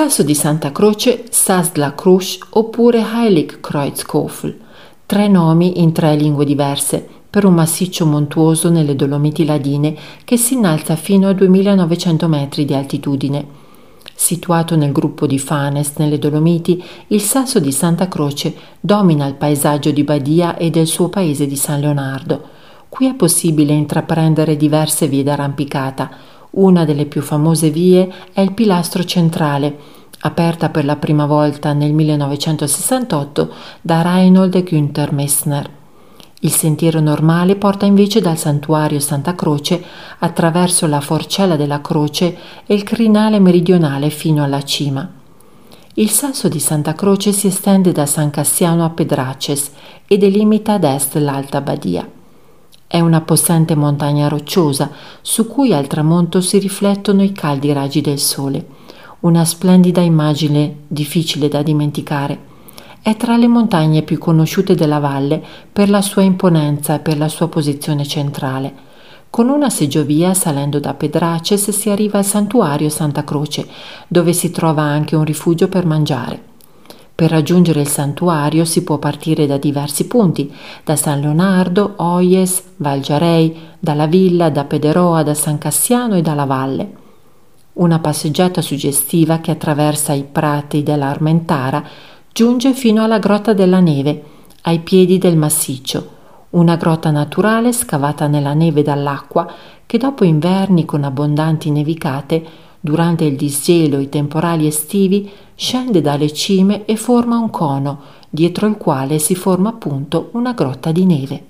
Sasso di Santa Croce, Sasla Krusch oppure Heiligkreuzkofel, tre nomi in tre lingue diverse, per un massiccio montuoso nelle Dolomiti Ladine che si innalza fino a 2900 metri di altitudine. Situato nel gruppo di Fanes, nelle Dolomiti, il sasso di Santa Croce domina il paesaggio di Badia e del suo paese di San Leonardo. Qui è possibile intraprendere diverse vie d'arrampicata. Una delle più famose vie è il pilastro centrale, aperta per la prima volta nel 1968 da Reinhold Günther Messner. Il sentiero normale porta invece dal santuario Santa Croce attraverso la Forcella della Croce e il crinale meridionale fino alla cima. Il sasso di Santa Croce si estende da San Cassiano a Pedraces e delimita ad est l'Alta Badia. È una possente montagna rocciosa su cui al tramonto si riflettono i caldi raggi del sole, una splendida immagine difficile da dimenticare è tra le montagne più conosciute della valle per la sua imponenza e per la sua posizione centrale. Con una seggiovia salendo da Pedraces si arriva al santuario Santa Croce, dove si trova anche un rifugio per mangiare. Per raggiungere il santuario si può partire da diversi punti, da San Leonardo, Oyes, Valgiarei, dalla villa, da Pederoa, da San Cassiano e dalla valle. Una passeggiata suggestiva che attraversa i prati dell'Armentara Giunge fino alla grotta della neve, ai piedi del massiccio, una grotta naturale scavata nella neve dall'acqua che dopo inverni con abbondanti nevicate, durante il disgelo e i temporali estivi, scende dalle cime e forma un cono, dietro il quale si forma appunto una grotta di neve.